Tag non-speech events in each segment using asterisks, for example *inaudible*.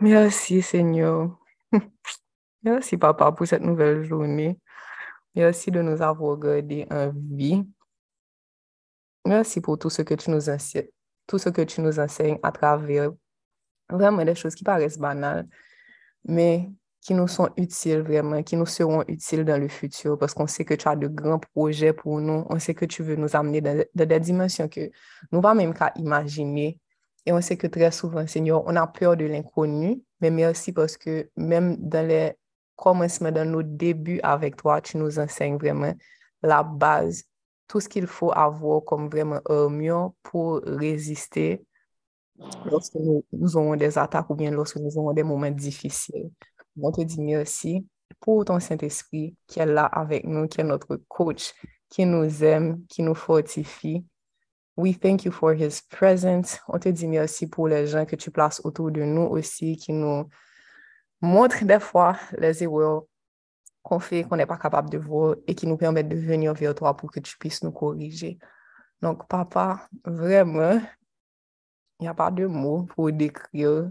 Merci Seigneur. Merci *laughs* Papa pour cette nouvelle journée. Merci de nous avoir gardés en vie. Merci pour tout ce que tu nous enseignes, tout ce que tu nous enseignes à travers vraiment des choses qui paraissent banales, mais qui nous sont utiles vraiment, qui nous seront utiles dans le futur parce qu'on sait que tu as de grands projets pour nous. On sait que tu veux nous amener dans, des dimensions que nous ne pas même qu'à imaginer. Et on sait que très souvent, Seigneur, on a peur de l'inconnu, mais merci parce que même dans les commencements, dans nos débuts avec toi, tu nous enseignes vraiment la base, tout ce qu'il faut avoir comme vraiment armure pour résister lorsque nous, nous aurons des attaques ou bien lorsque nous aurons des moments difficiles. On te dit merci pour ton Saint-Esprit qui est là avec nous, qui est notre coach, qui nous aime, qui nous fortifie. We thank you for his presence. On te dit merci pour les gens que tu places autour de nous aussi, qui nous montrent des fois les erreurs qu'on fait, qu'on n'est pas capable de voir et qui nous permettent de venir vers toi pour que tu puisses nous corriger. Donc, papa, vraiment, il n'y a pas de mots pour décrire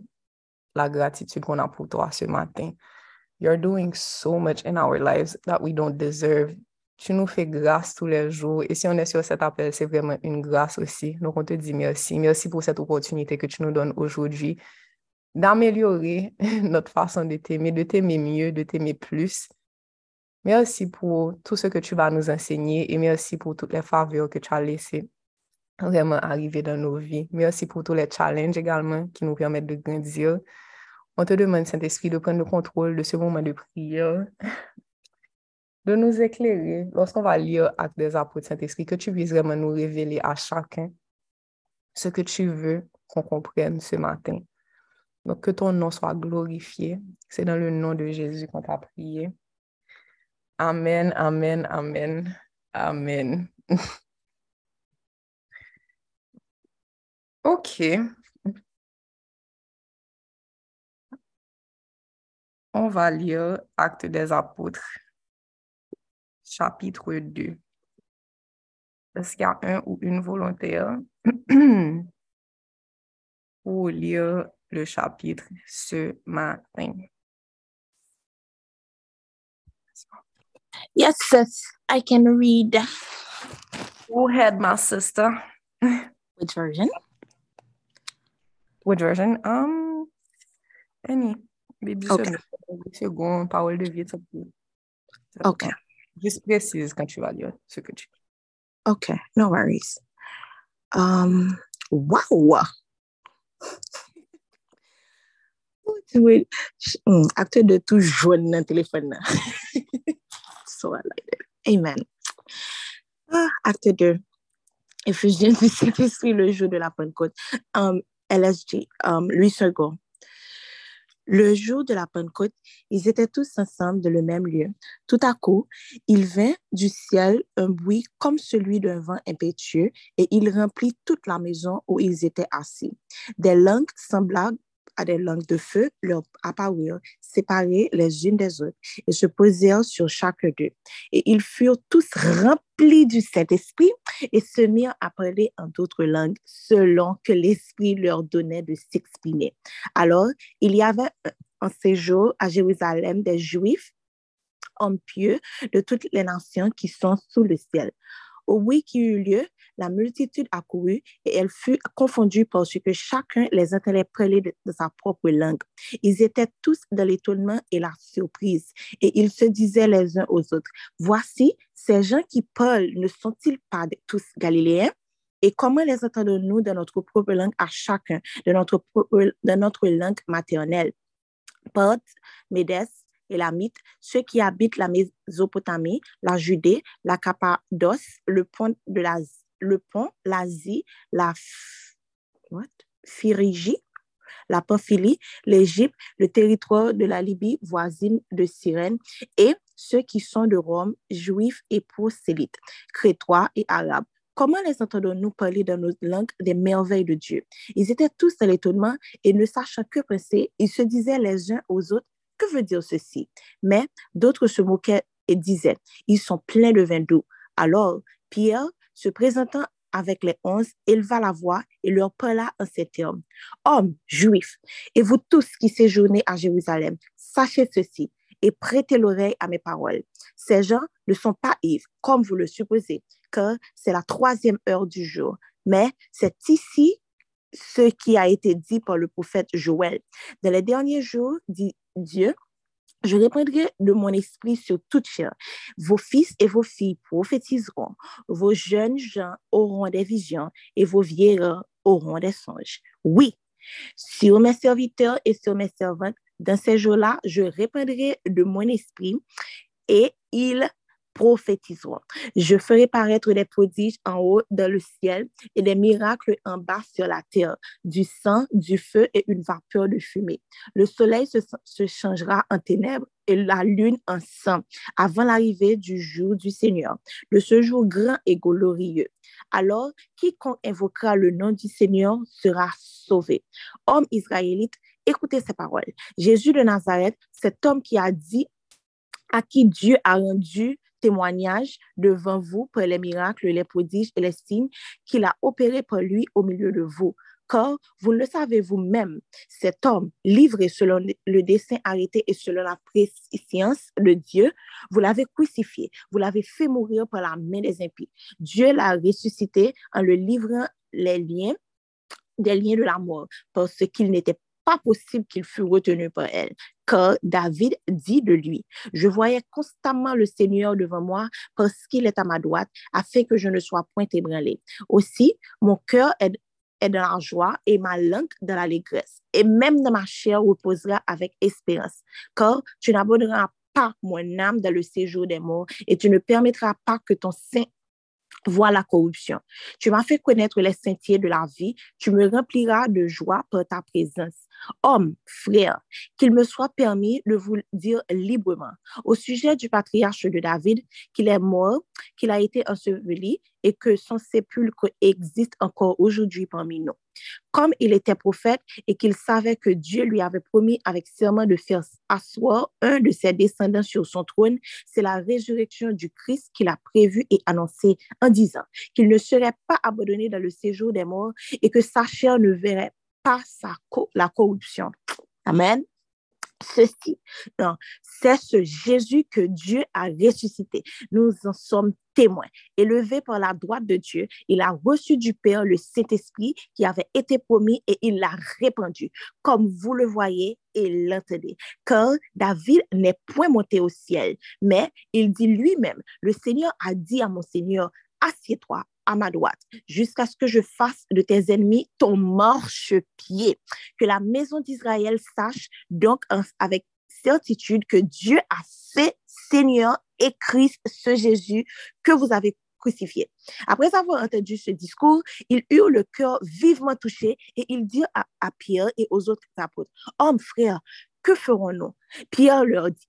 la gratitude qu'on a pour toi ce matin. You're doing so much in our lives that we don't deserve. Tu nous fais grâce tous les jours. Et si on est sur cet appel, c'est vraiment une grâce aussi. Donc, on te dit merci. Merci pour cette opportunité que tu nous donnes aujourd'hui d'améliorer *laughs* notre façon de t'aimer, de t'aimer mieux, de t'aimer plus. Merci pour tout ce que tu vas nous enseigner et merci pour toutes les faveurs que tu as laissées vraiment arriver dans nos vies. Merci pour tous les challenges également qui nous permettent de grandir. On te demande, Saint-Esprit, de prendre le contrôle de ce moment de prière, de nous éclairer lorsqu'on va lire Acte des Apôtres, Saint-Esprit, que tu puisses vraiment nous révéler à chacun ce que tu veux qu'on comprenne ce matin. Donc, que ton nom soit glorifié. C'est dans le nom de Jésus qu'on t'a prié. Amen, amen, amen, amen. *laughs* OK. On va lire Acte des Apôtres, chapitre 2. Est-ce qu'il y a un ou une volontaire *clears throat* pour lire le chapitre ce matin? Yes, sis, I can read. Go ahead, my sister. Which version? Which version? Um, any. Bible Ok. second, parole de vie, ça peut- ça Ok. peut- Juste précise quand tu vas lire ce que tu Okay, no worries. Um, wow. Wait, mm, acte de tout jaune dans le téléphone. *laughs* so I like it. Amen. Ah, acte 2. Ephésiens du Saint-Esprit le jour de la Pentecôte. Um, LSG, um, Louis II. Le jour de la Pentecôte, ils étaient tous ensemble dans le même lieu. Tout à coup, il vint du ciel un bruit comme celui d'un vent impétueux et il remplit toute la maison où ils étaient assis. Des langues semblables à des langues de feu leur apparurent, séparées les unes des autres, et se posèrent sur chacun d'eux. Et ils furent tous remplis du Saint-Esprit et se mirent à parler en d'autres langues selon que l'Esprit leur donnait de s'exprimer. Alors, il y avait en séjour à Jérusalem des Juifs hommes pieux de toutes les nations qui sont sous le ciel. Au bruit qui eut lieu, la multitude accourut et elle fut confondue parce que chacun les entendait parler de, sa propre langue. Ils étaient tous dans l'étonnement et la surprise et ils se disaient les uns aux autres, voici, ces gens qui parlent ne sont-ils pas tous galiléens? Et comment les entendons-nous dans notre propre langue à chacun, de notre, langue maternelle? Parthes, Médès, et la Mythe, ceux qui habitent la Mésopotamie, la Judée, la Cappadoce, le pont de la, le pont, l'Asie, la? Phrygie, la Pamphylie, l'Égypte, le territoire de la Libye voisine de Cyrène, et ceux qui sont de Rome, juifs et prosélytes, crétois et arabes. Comment les entendons-nous parler dans nos langues des merveilles de Dieu? Ils étaient tous dans l'étonnement et ne sachant que penser, ils se disaient les uns aux autres, que veut dire ceci? Mais d'autres se moquaient et disaient, ils sont pleins de vin doux. Alors, Pierre, se présentant avec les onze, éleva la voix et leur parla en ces termes. Hommes juifs, et vous tous qui séjournez à Jérusalem, sachez ceci et prêtez l'oreille à mes paroles. Ces gens ne sont pas ivres, comme vous le supposez, car c'est la troisième heure du jour. Mais c'est ici ce qui a été dit par le prophète Joël. Dans les derniers jours, dit Dieu, je répandrai de mon esprit sur toute chair. Vos fils et vos filles prophétiseront. Vos jeunes gens auront des visions et vos vieillards auront des songes. Oui, sur mes serviteurs et sur mes servantes, dans ces jours-là, je répandrai de mon esprit et ils prophétiseront. Je ferai paraître des prodiges en haut dans le ciel et des miracles en bas sur la terre, du sang, du feu et une vapeur de fumée. Le soleil se, changera en ténèbres et la lune en sang avant l'arrivée du jour du Seigneur, de ce jour grand et glorieux. Alors, quiconque invoquera le nom du Seigneur sera sauvé. Homme israélite, écoutez ces paroles. Jésus de Nazareth, cet homme qui a dit à qui Dieu a rendu témoignage devant vous pour les miracles, les prodiges et les signes qu'il a opérés pour lui au milieu de vous. Car vous le savez vous-même, cet homme, livré selon le dessein arrêté et selon la préscience de Dieu, vous l'avez crucifié, vous l'avez fait mourir par la main des impies. Dieu l'a ressuscité en le livrant les liens des liens de la mort, parce qu'il n'était pas possible qu'il fût retenu par elle, car David dit de lui, je voyais constamment le Seigneur devant moi parce qu'il est à ma droite, afin que je ne sois point ébranlé. Aussi, mon cœur est, est dans la joie et ma langue dans l'allégresse, et même dans ma chair reposera avec espérance, car tu n'abandonneras pas mon âme dans le séjour des morts, et tu ne permettras pas que ton sein vois la corruption. Tu m'as fait connaître les sentiers de la vie. Tu me rempliras de joie par ta présence. Homme, frère, qu'il me soit permis de vous dire librement au sujet du patriarche de David qu'il est mort, qu'il a été enseveli et que son sépulcre existe encore aujourd'hui parmi nous. Comme il était prophète et qu'il savait que Dieu lui avait promis avec serment de faire asseoir un de ses descendants sur son trône, c'est la résurrection du Christ qu'il a prévu et annoncé en disant qu'il ne serait pas abandonné dans le séjour des morts et que sa chair ne verrait pas sa la corruption. Amen. Ceci, c'est ce Jésus que Dieu a ressuscité. Nous en sommes témoins. Élevé par la droite de Dieu, il a reçu du Père le Saint-Esprit qui avait été promis et il l'a répandu, comme vous le voyez et l'entendez. Car David n'est point monté au ciel, mais il dit lui-même, le Seigneur a dit à mon Seigneur, assieds-toi à ma droite, jusqu'à ce que je fasse de tes ennemis ton marchepied. Que la maison d'Israël sache donc avec certitude que Dieu a fait Seigneur et Christ, ce Jésus que vous avez crucifié. Après avoir entendu ce discours, il eut le cœur vivement touché et il dit à, à Pierre et aux autres apôtres, Hommes, frères, que ferons-nous? Pierre leur dit,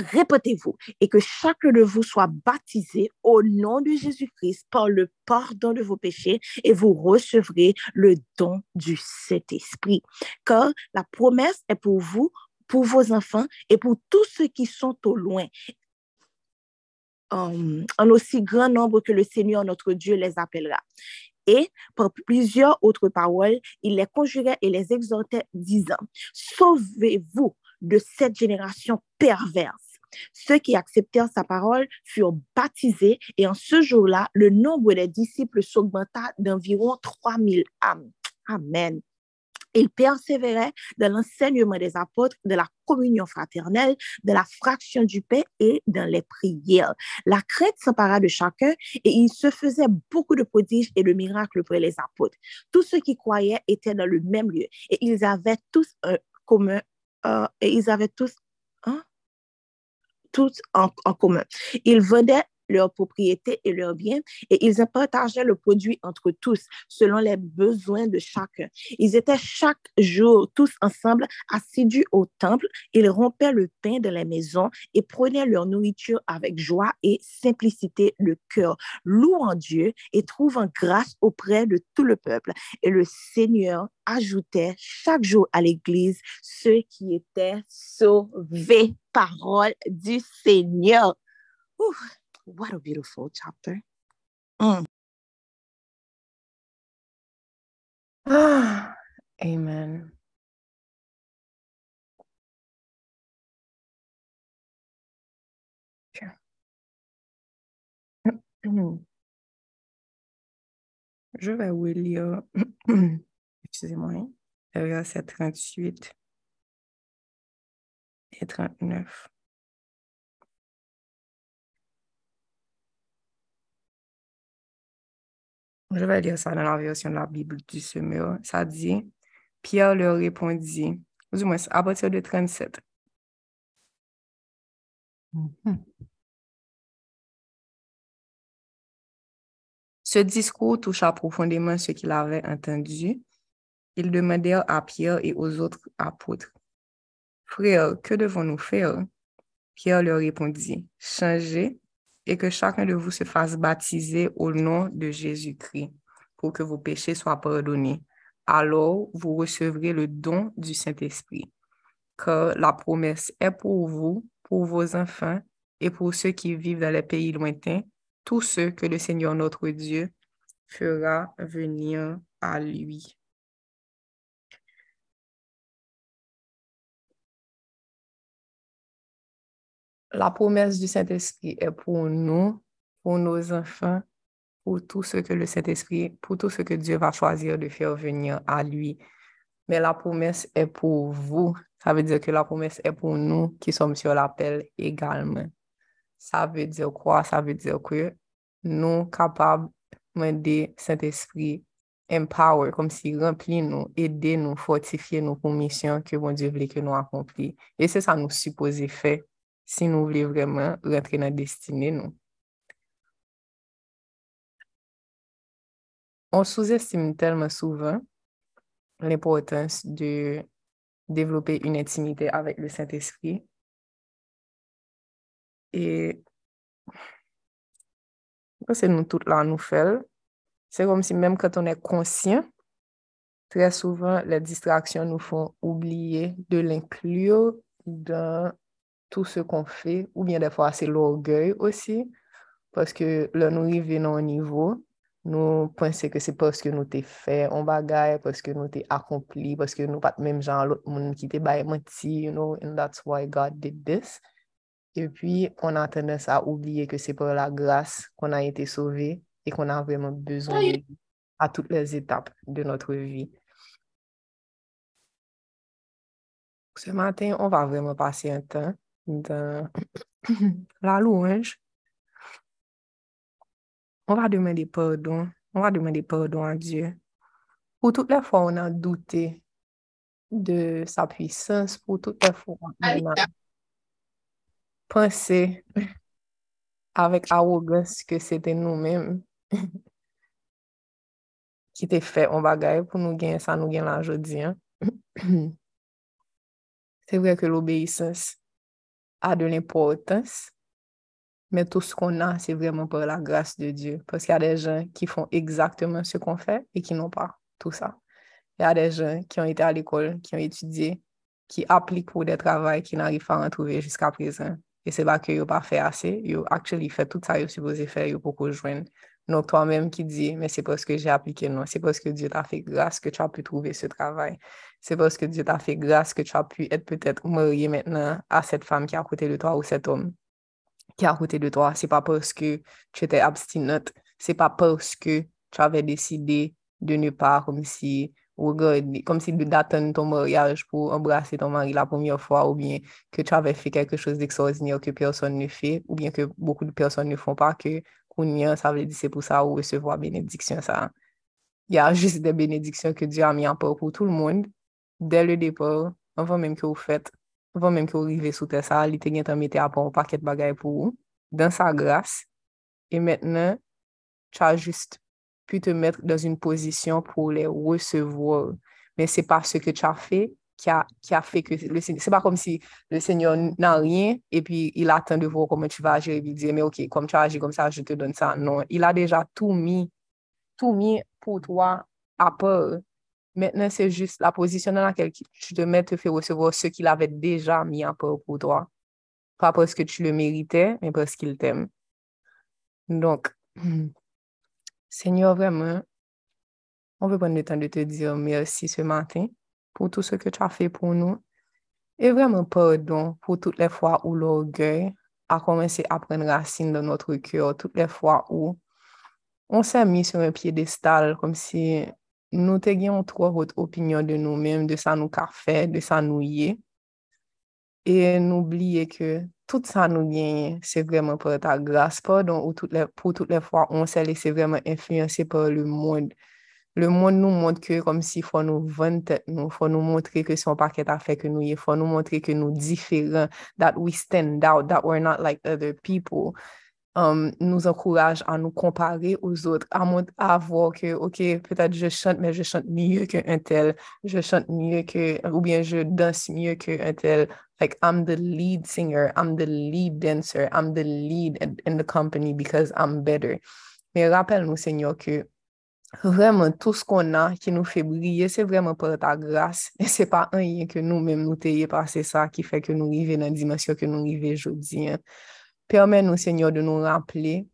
répétez-vous et que chacun de vous soit baptisé au nom de Jésus-Christ par le pardon de vos péchés et vous recevrez le don du Saint-Esprit. Car la promesse est pour vous, pour vos enfants et pour tous ceux qui sont au loin, en aussi grand nombre que le Seigneur notre Dieu les appellera. Et par plusieurs autres paroles, il les conjurait et les exhortait, disant, Sauvez-vous de cette génération perverse. Ceux qui acceptèrent sa parole furent baptisés et en ce jour-là, le nombre des disciples s'augmenta d'environ 3000 âmes. Amen. Il persévérait dans l'enseignement des apôtres, de la communion fraternelle, de la fraction du pain et dans les prières. La crainte s'empara de chacun et il se faisait beaucoup de prodiges et de miracles pour les apôtres. Tous ceux qui croyaient étaient dans le même lieu et ils avaient tous un commun, euh, et ils avaient tous, hein? tout en, commun. Ils vendaient leurs propriétés et leurs biens et ils partageaient le produit entre tous selon les besoins de chacun. Ils étaient chaque jour tous ensemble assidus au temple. Ils rompaient le pain de la maison et prenaient leur nourriture avec joie et simplicité de cœur, louant Dieu et trouvant grâce auprès de tout le peuple. Et le Seigneur ajoutait chaque jour à l'Église ceux qui étaient sauvés. Parole du Seigneur. What a beautiful chapter. Mm. Ah, amen. *clears throat* Je vais vous lire, *clears throat* excusez-moi, hein, verset 38 et 39. Je vais lire ça dans la version de la Bible du Semeur. Ça dit, Pierre leur répondit, du moins à partir de 37. Mhm. Ce discours toucha profondément ce qu'il avait entendu. Ils demandèrent à Pierre et aux autres apôtres, Frères, que devons-nous faire? Pierre leur répondit, Changez et que chacun de vous se fasse baptiser au nom de Jésus-Christ pour que vos péchés soient pardonnés. Alors, vous recevrez le don du Saint-Esprit, car la promesse est pour vous, pour vos enfants et pour ceux qui vivent dans les pays lointains, tous ceux que le Seigneur notre Dieu fera venir à lui. La promesse du Saint-Esprit est pour nous, pour nos enfants, pour tout ce que le Saint-Esprit, pour tout ce que Dieu va choisir de faire venir à lui. Mais la promesse est pour vous. Ça veut dire que la promesse est pour nous qui sommes sur l'appel également. Ça veut dire quoi? Ça veut dire que nous capables de Saint-Esprit empower, comme si remplir nous, aider nous, fortifier nous pour mission que bon Dieu voulait que nous accomplissions. Et c'est ça nous supposons faire si nous voulons vraiment rentrer dans la destinée, nous. On sous-estime tellement souvent l'importance de développer une intimité avec le Saint-Esprit. Et c'est nous toutes là, nous faisons. C'est comme si même quand on est conscient, très souvent, les distractions nous font oublier de l'inclure dans tout ce qu'on fait, ou bien des fois c'est l'orgueil aussi, parce que là, nous arrivons au niveau, nous pensons que c'est parce que nous t'ai fait un bagage, parce que nous t'ai accompli, parce que nous pas même genre l'autre monde qui t'ai menti, you know, and that's why God did this. Et puis, on a tendance à oublier que c'est par la grâce qu'on a été sauvé et qu'on a vraiment besoin à toutes les étapes de notre vie. Ce matin, on va vraiment passer un temps dans *laughs* la louange. On va demander pardon. On va demander pardon à Dieu. Pour toutes les fois où on a douté de sa puissance, pour toutes les fois où on a pensé avec arrogance que c'était nous-mêmes *laughs* qui t'ai fait un bagage pour nous gagner ça, nous gagner aujourd'hui. Hein. *clears throat* C'est vrai que l'obéissance a de l'importance, mais tout ce qu'on a, c'est vraiment pour la grâce de Dieu. Parce qu'il y a des gens qui font exactement ce qu'on fait et qui n'ont pas tout ça. Il y a des gens qui ont été à l'école, qui ont étudié, qui appliquent pour des travaux qui n'arrivent pas à en trouver jusqu'à présent. Et c'est pas que n'ont pas fait assez, ils ont actually fait tout ça, ils ont supposé faire pour rejoindre. Donc, toi-même qui dis, mais c'est parce que j'ai appliqué, non, c'est parce que Dieu t'a fait grâce que tu as pu trouver ce travail. C'est parce que Dieu t'a fait grâce que tu as pu être peut-être marié maintenant à cette femme qui est à côté de toi ou cet homme qui est à côté de toi. C'est pas parce que tu étais abstinente. C'est pas parce que tu avais décidé de ne pas, comme si, comme si d'attendre ton mariage pour embrasser ton mari la première fois, ou bien que tu avais fait quelque chose d'extraordinaire que personne ne fait, ou bien que beaucoup de personnes ne font pas, que kounyen, sa vle di se pou sa ou resevo a benediksyon sa. Ya jist de benediksyon ke Diyo a mi anpor pou tout l'moun, de le depor, anvan menm ki ou fet, anvan menm ki ou rive sou te sa, li te gen tan mette apon paket bagay pou ou, dan sa grase, e metnen, cha jist pu te mette dans un posisyon pou le resevo. Men se pa se ke cha fe, qui a, qui a fait que le Seigneur, c'est pas comme si le Seigneur n'a rien et puis il attend de voir comment tu vas agir et puis dire, mais ok, comme tu as agi comme ça, je te donne ça. Non, il a déjà tout mis, tout mis pour toi à part. Maintenant, c'est juste la position dans laquelle tu te mets te faire recevoir ce qu'il avait déjà mis à part pour toi. Pas parce que tu le méritais, mais parce qu'il t'aime. Donc, *clears throat* Seigneur, vraiment, On veut prendre le temps de te dire merci ce matin pour tout ce que tu as fait pour nous. Et vraiment pardon pour toutes les fois où l'orgueil a commencé à prendre racine dans notre cœur, toutes les fois où on s'est mis sur un piédestal comme si nous t'ayons trop votre opinion de nous-mêmes, de ça nous fait, de ça nous y est. Et n'oubliez que tout ça nous gagne, c'est vraiment par ta grâce. Pardon ou toutes les, pour toutes les fois on s'est laissé vraiment influencer par le monde. Le moun nou montre ke kom si fò nou vante, nou fò nou montre ke son paket a fè ke nou ye, fò nou montre ke nou diferent, that we stand out, that we're not like other people. Um, nous encourage à nous comparer aux autres, à, à voir que, OK, peut-être je chante, mais je chante mieux qu'un tel, je chante mieux que, ou bien je danse mieux qu'un tel. Like, I'm the lead singer, I'm the lead dancer, I'm the lead in, in the company because I'm better. Mais rappelle-nous, Seigneur, que Vreman tout s kon a ki nou fe brye, se vreman pou ta grase. E se pa an yen ke nou menm nou teye pase sa ki fe ke nou rive nan dimensyon ke nou rive jodi. Permen nou, Senyor, de nou rample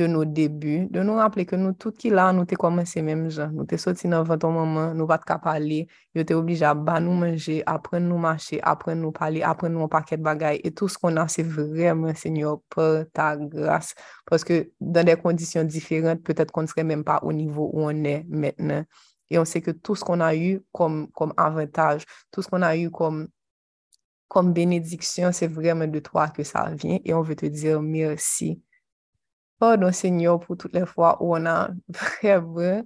de nos débuts, de nous rappeler que nous, tout qui là, nous t'es commencé même gens. Nous t'es sorti dans votre moment, nous va te parler, nous t'es obligé à bas nous manger, apprendre nous marcher, apprendre nous parler, apprendre nous un paquet de bagailles. Et tout ce qu'on a, c'est vraiment, Seigneur, par ta grâce. Parce que dans des conditions différentes, peut-être qu'on ne serait même pas au niveau où on est maintenant. Et on sait que tout ce qu'on a eu comme, comme avantage, tout ce qu'on a eu comme, comme bénédiction, c'est vraiment de toi que ça vient. Et on veut te dire merci. Pardon, Seigneur, pour toutes les fois où on a vraiment,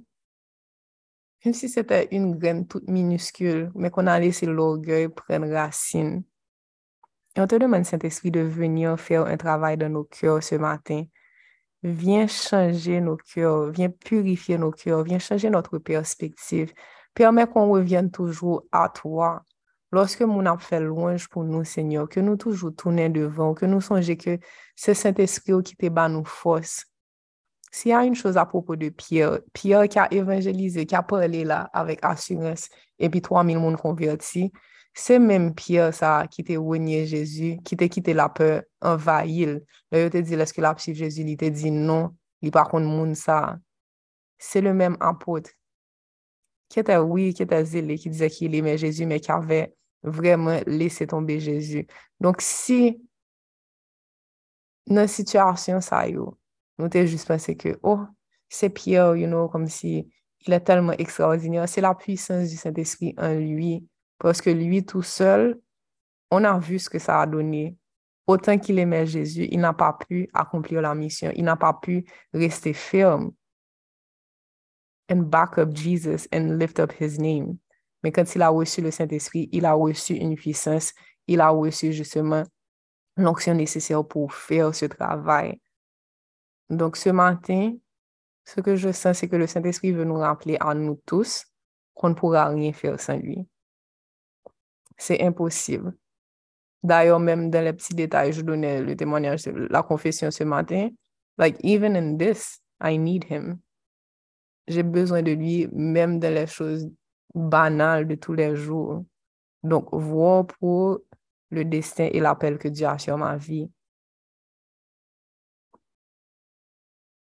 même si c'était une graine toute minuscule, mais qu'on a laissé l'orgueil prendre racine. Et on te demande, Saint-Esprit, de venir faire un travail dans nos cœurs ce matin. Viens changer nos cœurs, viens purifier nos cœurs, viens changer notre perspective. Permets qu'on revienne toujours à toi. Lorsque mon a fait louange pour nous, Seigneur, que nous toujours tourner devant, que nous songeons que c'est Saint-Esprit qui te bat nos forces. S'il y a une chose à propos de Pierre, Pierre qui a évangélisé, qui a parlé là avec assurance, et puis 3000 personnes convertis, c'est même Pierre qui t'a renié Jésus, qui t'a quitté la peur, envahi. Là, il te dit, est-ce que la Jésus, il te dit non, il par contre monde ça. C'est le même apôtre qui était oui, qui était zélé, qui disait qu'il aimait Jésus, mais qui avait vraiment laisser tomber Jésus. Donc, si nan situasyon sa yo, nou te jist pense ke, oh, se Pierre, you know, kom si il est tellement extraordinaire, c'est la puissance du Saint-Esprit en lui, parce que lui tout seul, on a vu ce que ça a donné. Autant qu'il aimait Jésus, il n'a pas pu accomplir la mission, il n'a pas pu rester ferme. And back up Jesus and lift up his name. Mais quand il a reçu le Saint-Esprit, il a reçu une puissance, il a reçu justement l'onction nécessaire pour faire ce travail. Donc ce matin, ce que je sens, c'est que le Saint-Esprit veut nous rappeler à nous tous qu'on ne pourra rien faire sans lui. C'est impossible. D'ailleurs, même dans les petits détails, je donnais le témoignage, la confession ce matin. Like, even in this, I need him. J'ai besoin de lui, même dans les choses banal de tous les jours. Donc, voir pour le destin et l'appel que Dieu a sur ma vie.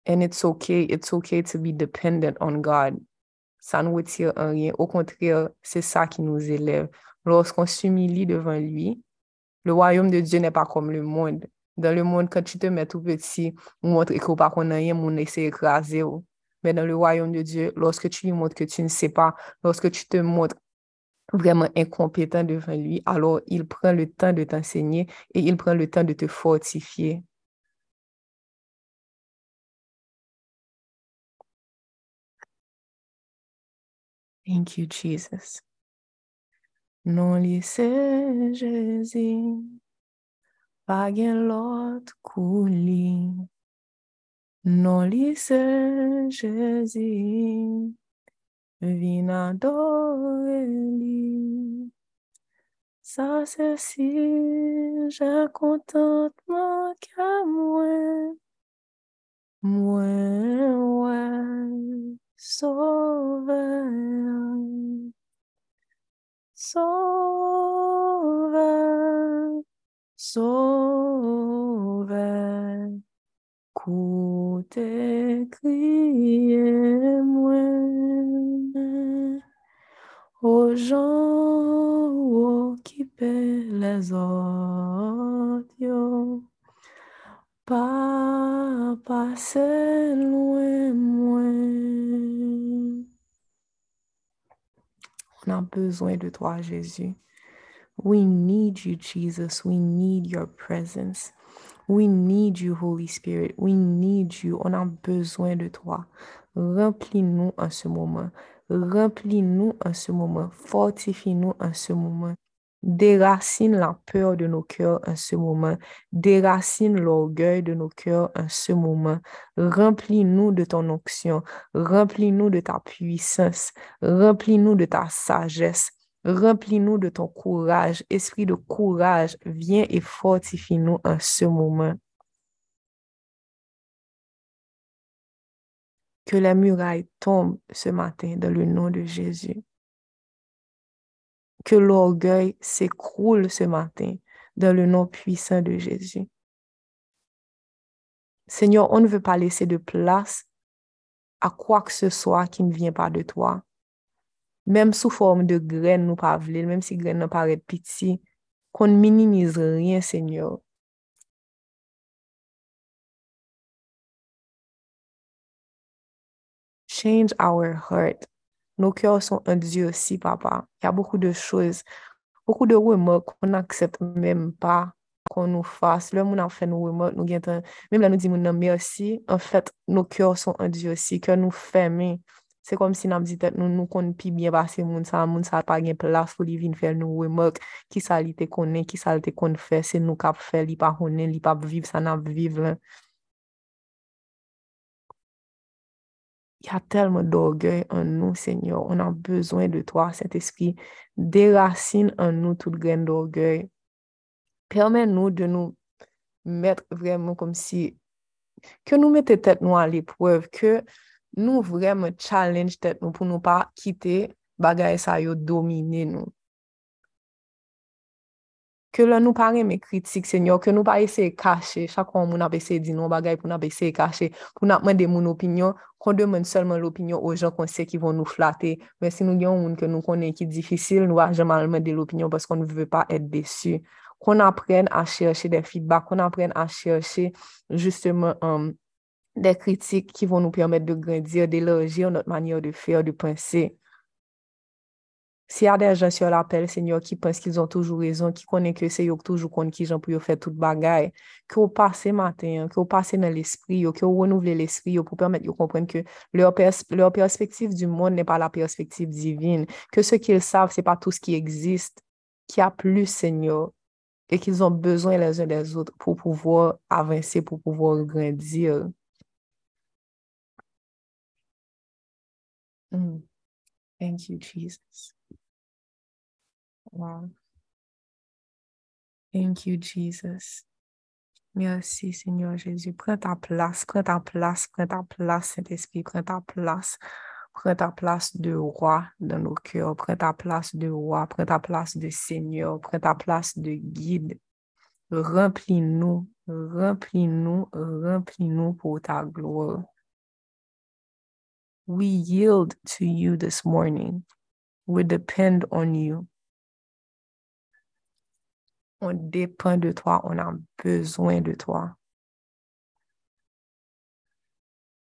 And it's okay, it's okay to be dependent on God. Ça ne retire en rien. Au contraire, c'est ça qui nous élève. Lorsqu'on s'humilie devant lui, le royaume de Dieu n'est pas comme le monde. Dans le monde, quand tu te mets tout petit, ou montre qu'on pas qu'on a rien, on essaie d'écraser. Oh. Dans le royaume de Dieu, lorsque tu lui montres que tu ne sais pas, lorsque tu te montres vraiment incompétent devant lui, alors il prend le temps de t'enseigner et il prend le temps de te fortifier. Thank you, Jesus. Non lycée Jésus, pas l'autre coulis. Non Jésus, vin adorer lui. Ça c'est si j'ai contentement qu'à moi, moi, gens occuper les autres, yo. pas passer loin. On a besoin de toi, Jésus. We need you, Jesus. We need your presence. We need you, Holy Spirit. We need you. On a besoin de toi. Remplis-nous en ce moment. Remplis-nous en ce moment. Fortifie-nous en ce moment. Déracine la peur de nos cœurs en ce moment. Déracine l'orgueil de nos cœurs en ce moment. Remplis-nous de ton onction. Remplis-nous de ta puissance. Remplis-nous de ta sagesse. Remplis-nous de ton courage. Esprit de courage, viens et fortifie-nous en ce moment. Que la muraille tombe ce matin dans le nom de Jésus. Que l'orgueil s'écroule ce matin dans le nom puissant de Jésus. Seigneur, on ne veut pas laisser de place à quoi que ce soit qui ne vient pas de toi. Mem sou form de gren nou pa vle, mem si gren nou paret piti, kon minimiz rien, Senyor. Change our heart. Nou kyor son un diyo si, papa. Ya beaucoup de chouz, beaucoup de wèmòk kon aksep mèm pa kon nou fas. Lè moun an fè nou wèmòk, nou gen tan, mèm la nou di moun nan mèrsi, an fèt nou kyor son un diyo si, kyor nou fèmè. Se kom si nan mzi tet nou nou kon pi byen basi moun sa, moun sa pa gen plas pou li vin fel nou we mok, ki sa li te konen, ki sa li te kon fe, se nou kap fe, li pa honen, li pa viv, sa nan viv lan. Ya telman dorgey an nou, Senyor, on an bezwen de to, Saint-Esprit, derasine an nou tout gren dorgey. Permen nou de nou met vremen kom si, ke nou mette tet nou an l'epreuve, ke... nou vremen challenge tet nou pou nou pa kite bagay sa yo domine nou. Ke lè nou pa reme kritik, senyor, ke nou pa ese kache, chakon moun ap ese di nou bagay pou nou ap ese kache, pou nou ap mende moun opinyon, kon demen selman l'opinyon o jan kon se ki von nou flate, men si nou gen moun ke nou konen ki difisil, nou a jaman mende l'opinyon paskon nou ve pa et desu. Kon apren a chershe de feedback, kon apren a chershe justemen... Um, des critiques qui vont nous permettre de grandir, d'élargir notre manière de faire, de penser. S'il y a des gens sur l'appel, Seigneur, qui pensent qu'ils ont toujours raison, qui connaissent que c'est eux toujours contre qui j'en peux faire toute bagaille, que vous passez matin, que vous passez dans l'esprit, que vous renouvelez l'esprit pour permettre de comprendre que leur, leur perspective du monde n'est pas la perspective divine, que ce qu'ils savent, ce n'est pas tout ce qui existe, qu'il y a plus, Seigneur, et qu'ils ont besoin les uns des autres pour pouvoir avancer, pour pouvoir grandir. Mm. Thank you, Jesus. Wow. Thank you, Jesus. Merci, Seigneur Jésus. Prends ta place, prends ta place, prends ta place, Saint-Esprit, prends ta place. Prends ta place de roi dans nos cœurs. Prends ta place de roi. Prends ta place de Seigneur. Prends ta place de guide. Remplis-nous, remplis-nous, remplis-nous pour ta gloire. We yield to you this morning. We depend on you. On dépend de toi, on a besoin de toi.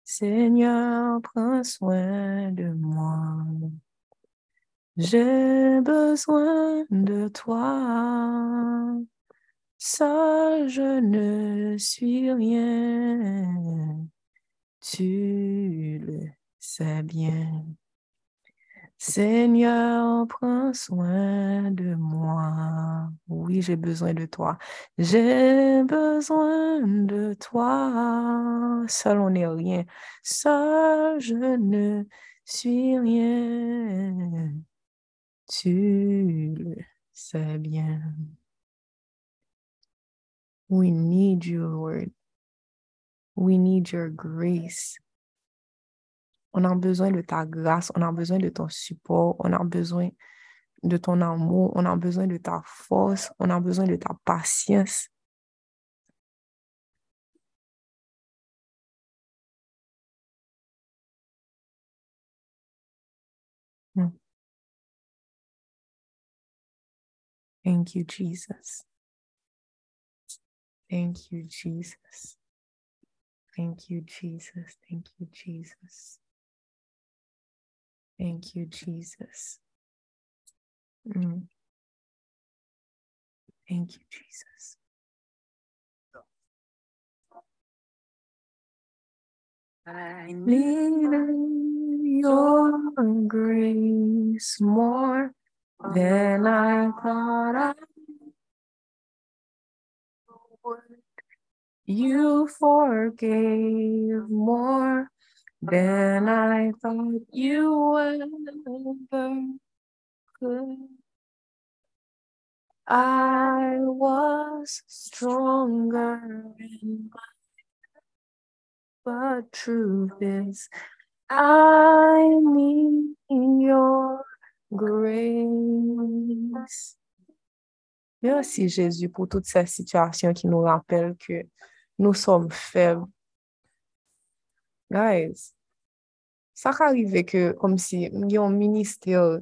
Seigneur, prends soin de moi. J'ai besoin de toi. Seul je ne suis rien. Tu le c'est bien. Seigneur, prends soin de moi. Oui, j'ai besoin de toi. J'ai besoin de toi. Seul on n'est rien. Seul je ne suis rien. Tu le sais bien. We need you, Lord. We need your grace. On a besoin de ta grâce, on a besoin de ton support, on a besoin de ton amour, on a besoin de ta force, on a besoin de ta patience. Hmm. Thank you, Jesus. Thank you, Jesus. Thank you, Jesus. Thank you, Jesus. Thank you, Jesus. Mm. Thank you, Jesus. I need your grace more than I thought I would. You forgave more than I thought you ever could. I was stronger in my but truth is I need your grace. Merci Jésus pour toute cette situation qui nous rappelle que nous sommes faibles. guys, sa ka rive ke kom si yon minister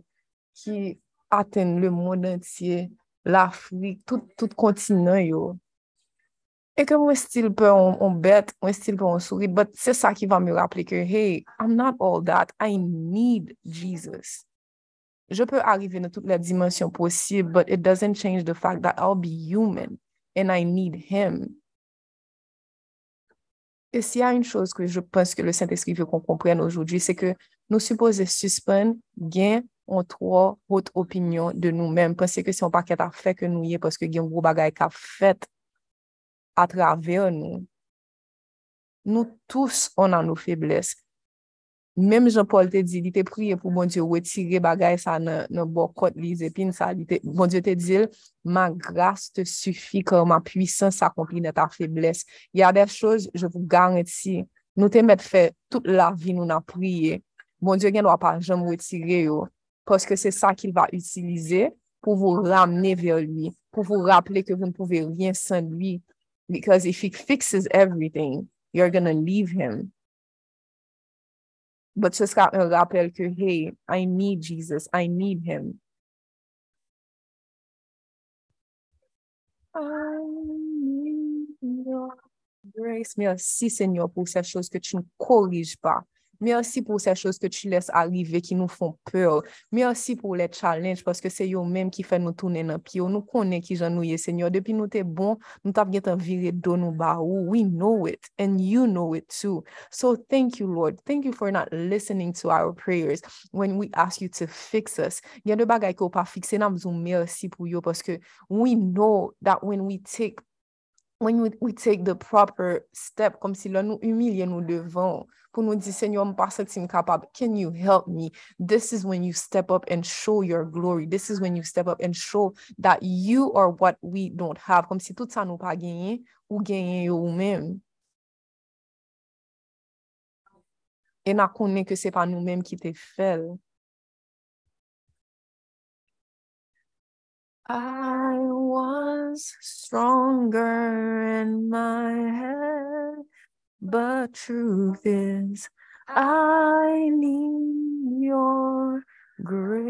ki aten le moun entye, l'Afrique, tout, tout kontinant yo. E ke mwen stil pe on bet, mwen stil pe on souri, but se sa ki va me rappele ke, hey, I'm not all that, I need Jesus. Je pe arrive nan tout la dimensyon posib, but it doesn't change the fact that I'll be human and I need Him. Et s'il y a une chose que je pense que le Saint-Esprit veut qu'on comprenne aujourd'hui, c'est que nous supposons suspendre gain en trois haute opinion de nous-mêmes. Pensez que c'est un paquet à fait que nous y est parce que y a un gros bagage qu'a fait à travers nous. Nous tous, on a nos faiblesses. Mem Jean-Paul te di, li te priye pou bon Diyo wetire bagay sa nan, nan bokot li zepin sa, li te, bon Diyo te dil, ma grâce te sufi kor ma puissance akompli nan ta febles. Ya def chose, je vous garanti, nou te met fè tout la vi nou nan priye. Bon Diyo gen wapan jom wetire yo, poske se sa ki va utilize pou vou ramene ver li, pou vou rappele ke vou n'pouve rien san li, because if he fixes everything, you're gonna leave him. But ce sera un rappel que, hey, I need Jesus, I need him. I need your grace. Merci, Seigneur, pour ces choses que tu ne corriges pas. Merci pour ces choses que tu laisses arriver qui nous font peur. Merci pour les challenges parce que c'est eux-mêmes qui font nous tourner dans le pied. Nous connaissons qui j'en nous Seigneur. Depuis nous t'es bon, nous t'avons bien viré de nous bas. Oh, we know it and you know it too. So thank you, Lord. Thank you for not listening to our prayers when we ask you to fix us. Il y a des bagages qu'on pas fixer. Nous merci pour eux parce que we know that when we take when we, we take the proper step, comme si là nous humilions nous devant Can you help me? This is when you step up and show your glory. This is when you step up and show that you are what we don't have. Comme si tout ça nous pas gagné ou gagné ou même. Et nous connaissons que c'est pas nous-mêmes qui te fait. I was stronger in my head, but truth is, ah. I need your grace.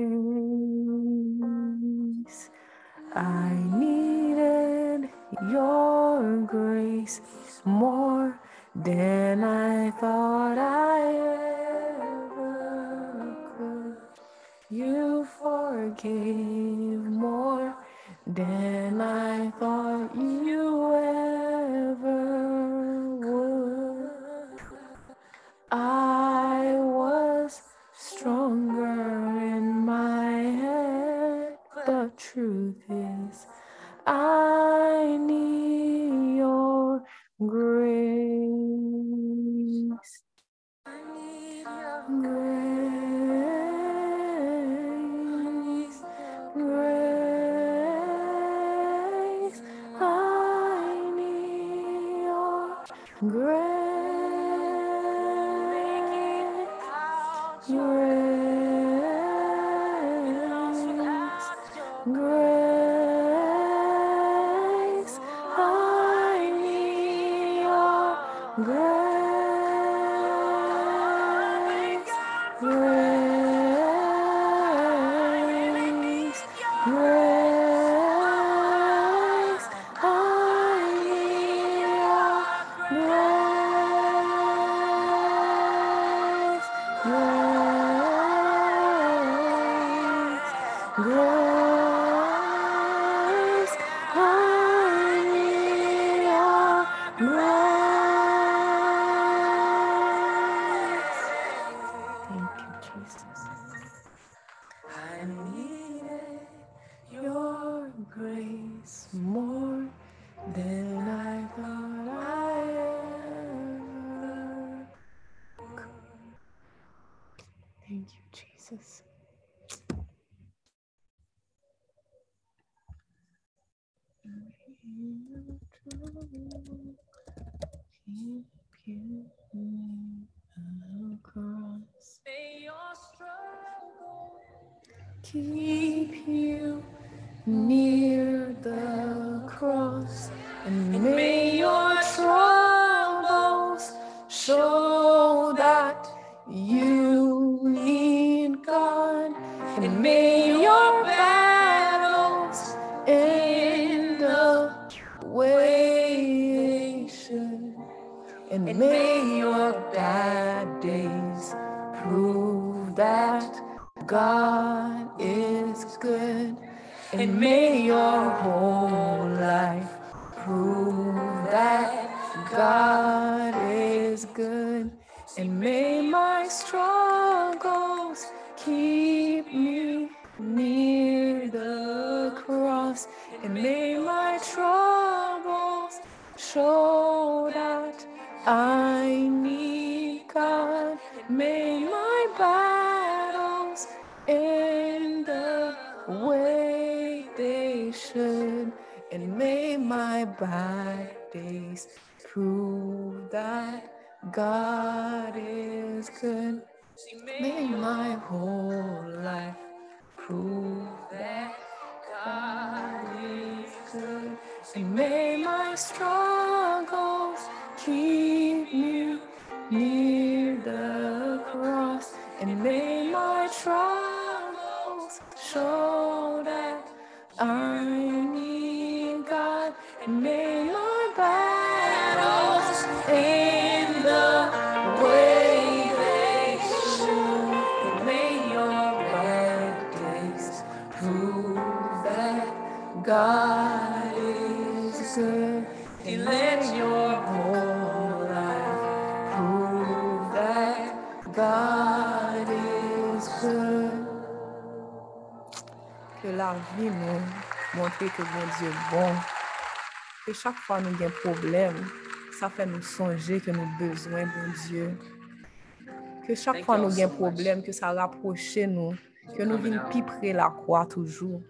I needed your grace more than I thought I ever could. You forgave more than I thought you ever I was stronger in my head, but truth is, I need your grace. You, Jesus. Keep you across. May your struggle keep you near May my battles end the way they should. And may my bad days prove that God is good. May my whole life prove that God is good. And may my struggles keep may my troubles show that I la vi nou, montre ke bon Diyo bon. Ke chak fwa nou gen problem, sa fè nou sonje ke nou bezwen bon Diyo. Ke chak fwa nou gen problem, ke sa raproche nou, ke nou vin pi pre la kwa toujou.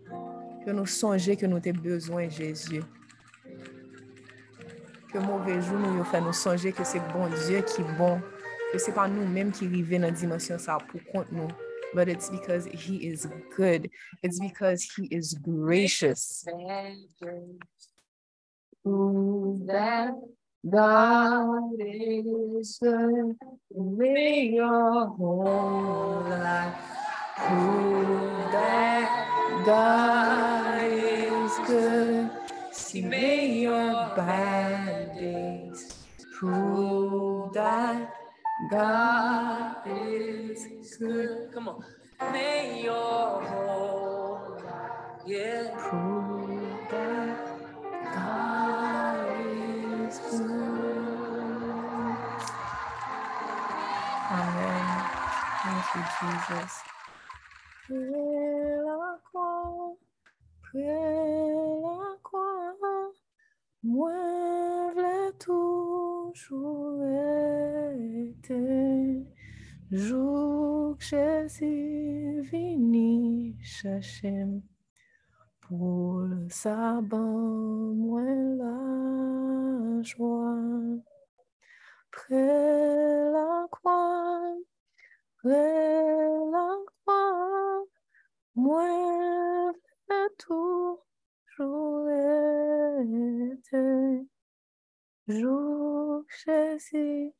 Ke nou sonje ke nou te bezwen Jezye. Ke mouvejou nou yo fè nou sonje ke se bon Diyo ki bon. Ke se pa nou menm ki rive nan dimensyon sa pou kont nou. But it's because he is good. It's because he is gracious. That God is good. May your whole life prove that God is good. See, may your bad days prove that God is good. Come on. May your whole life. Prove that God is good. Amen. Thank you, Jesus. Près la croix, près la croix, moi v'lais toujours Jour que Jésus vini chercher pour le sabbat, moi la joie. Près la croix, près la croix, moi toujours été. Que Jésus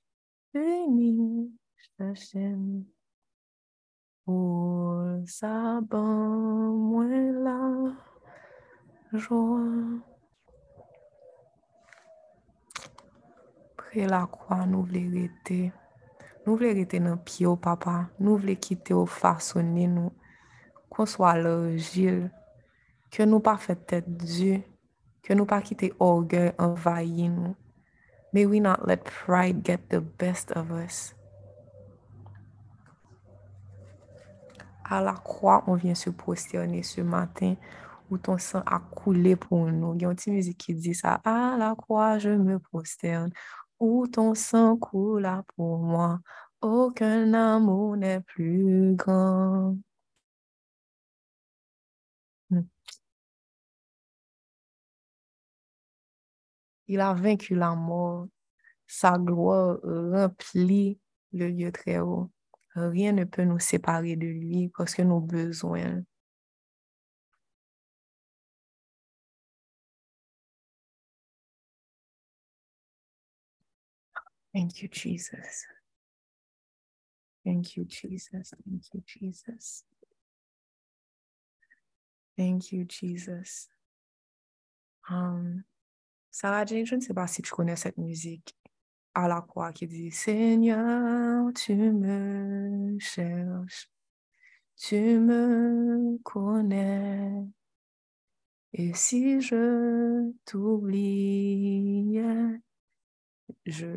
Béni Hachem Pour sa ban mwen la joie. Prè la kwa nou vle rete Nou vle rete nan pyo papa. Nou vle kite ou farsone nou Kon swa lorjil Ke nou pa fè tèt dju Ke nou pa kite orgè envayi nou May we not let pride get the best of us. À la croix, on vient se prosterner ce matin où ton sang a coulé pour nous. Il y a une petite musique qui dit ça. À la croix, je me prosterne où ton sang coula pour moi. Aucun amour n'est plus grand. Il a vaincu la mort. Sa gloire remplit le lieu très haut. Rien ne peut nous séparer de lui parce que nos besoins. Thank you, Jesus. Thank you, Jesus. Thank you, Jesus. Thank you, Jesus. Um, Sarah Jane, je ne sais pas si tu connais cette musique à la croix qui dit Seigneur, tu me cherches, tu me connais. Et si je t'oubliais, je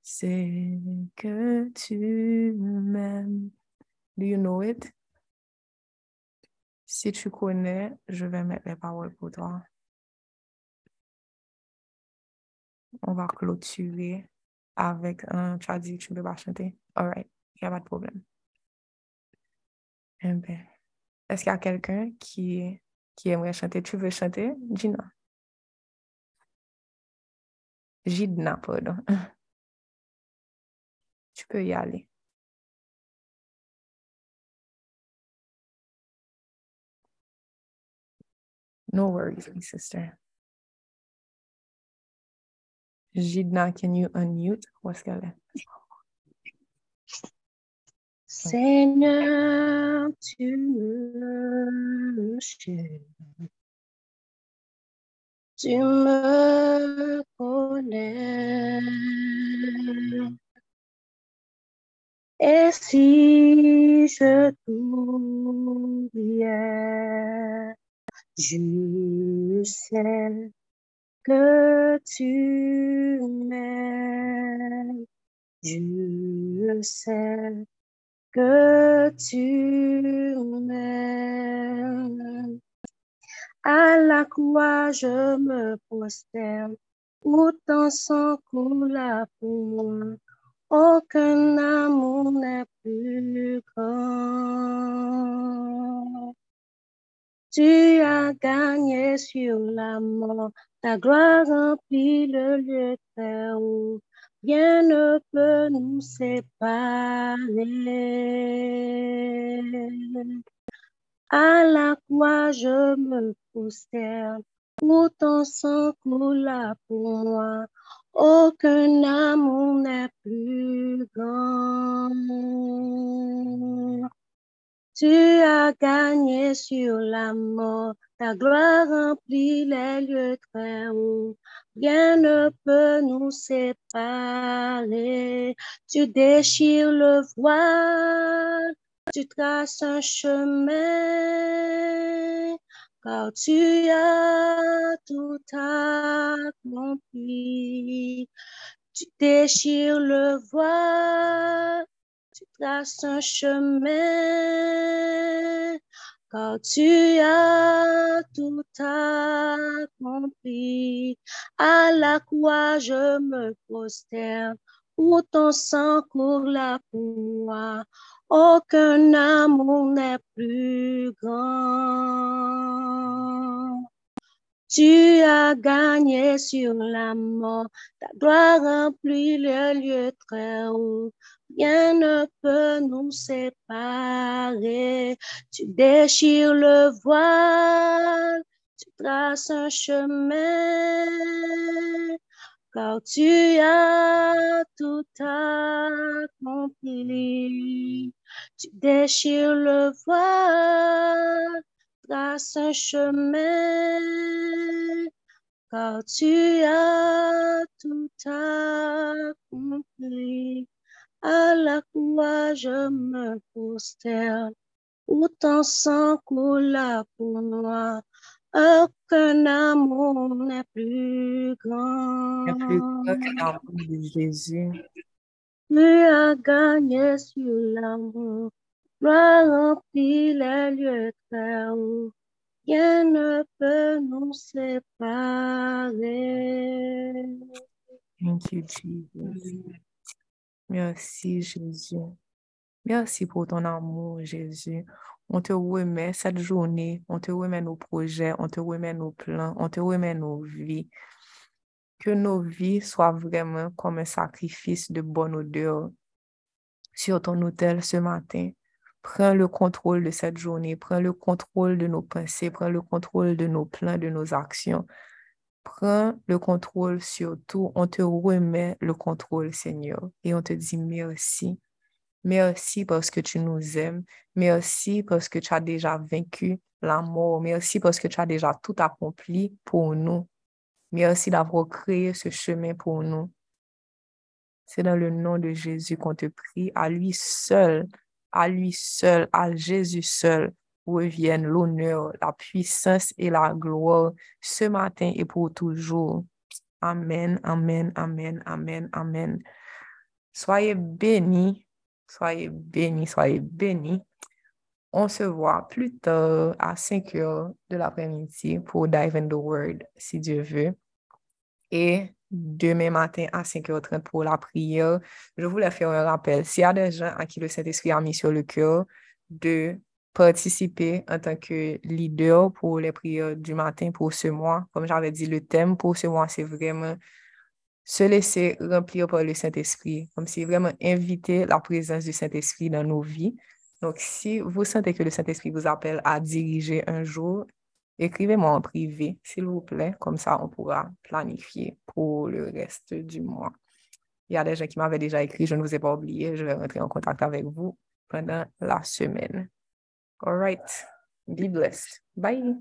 sais que tu m'aimes. Do you know it? Si tu connais, je vais mettre les paroles pour toi. On va clôturer avec un. Tu as dit que tu ne peux pas chanter? Alright, il n'y a pas de problème. Eh bien, est-ce qu'il y a quelqu'un qui, qui aimerait chanter? Tu veux chanter, Gina? Gidna, pardon. *laughs* Tu peux y aller. No worries, my sister. Gidna, can you unmute? Qu'elle est? Seigneur, tu me connais. Et si je t'oubliais, je sais que tu m'aimes. Je sais que tu m'aimes. À la croix, je me prosterne, où ton sang coula pour moi. Aucun amour n'est plus grand. Tu as gagné sur la mort, ta gloire remplit le lieu haut. Rien ne peut nous séparer. À la croix, je me prosterne, où ton sang coula pour moi. Aucun amour n'est plus grand. Tu as gagné sur la mort, ta gloire remplit les lieux très hauts. Rien ne peut nous séparer. Tu déchires le voile, tu traces un chemin, car tu as tout accompli. Tu déchires le voile, tu traces un chemin, car tu as tout accompli. À la croix, je me prosterne, où ton sang coule là pour moi. Aucun amour n'est plus grand. Tu as gagné sur la mort, ta gloire remplit le lieu très haut. Rien ne peut nous séparer. Tu déchires le voile, tu traces un chemin, car tu as tout accompli. Tu déchires le voile, traces un chemin, car tu as tout accompli. À la croix, je me prosterne, autant sang coula pour moi. Aucun amour n'est plus grand. de Jésus. Tu as gagné sur l'amour, gloire remplit les lieux très hauts. Rien ne peut nous séparer. Thank you, Jesus. Merci, Jésus. Merci pour ton amour, Jésus. On te remet cette journée, on te remet nos projets, on te remet nos plans, on te remet nos vies. Que nos vies soient vraiment comme un sacrifice de bonne odeur sur ton autel ce matin. Prends le contrôle de cette journée, prends le contrôle de nos pensées, prends le contrôle de nos plans, de nos actions. Prends le contrôle sur tout. On te remet le contrôle, Seigneur, et on te dit merci. Merci parce que tu nous aimes. Merci parce que tu as déjà vaincu la mort. Merci parce que tu as déjà tout accompli pour nous. Merci d'avoir créé ce chemin pour nous. C'est dans le nom de Jésus qu'on te prie. À lui seul, à lui seul, à Jésus seul reviennent l'honneur, la puissance et la gloire ce matin et pour toujours. Amen, amen, amen, amen, amen. Soyez bénis, soyez bénis, soyez bénis. On se voit plus tard à 5 heures de l'après-midi pour Dive in the Word, si Dieu veut. Et demain matin à 5h30 pour la prière. Je voulais faire un rappel. S'il y a des gens à qui le Saint-Esprit a mis sur le cœur de participer en tant que leader pour les prières du matin pour ce mois, comme j'avais dit, le thème pour ce mois, c'est vraiment se laisser remplir par le Saint-Esprit, comme si vraiment inviter la présence du Saint-Esprit dans nos vies. Donc, si vous sentez que le Saint-Esprit vous appelle à diriger un jour, écrivez-moi en privé, s'il vous plaît, comme ça on pourra planifier pour le reste du mois. Il y a des gens qui m'avaient déjà écrit, je ne vous ai pas oublié, je vais rentrer en contact avec vous pendant la semaine. All right, be blessed. Bye.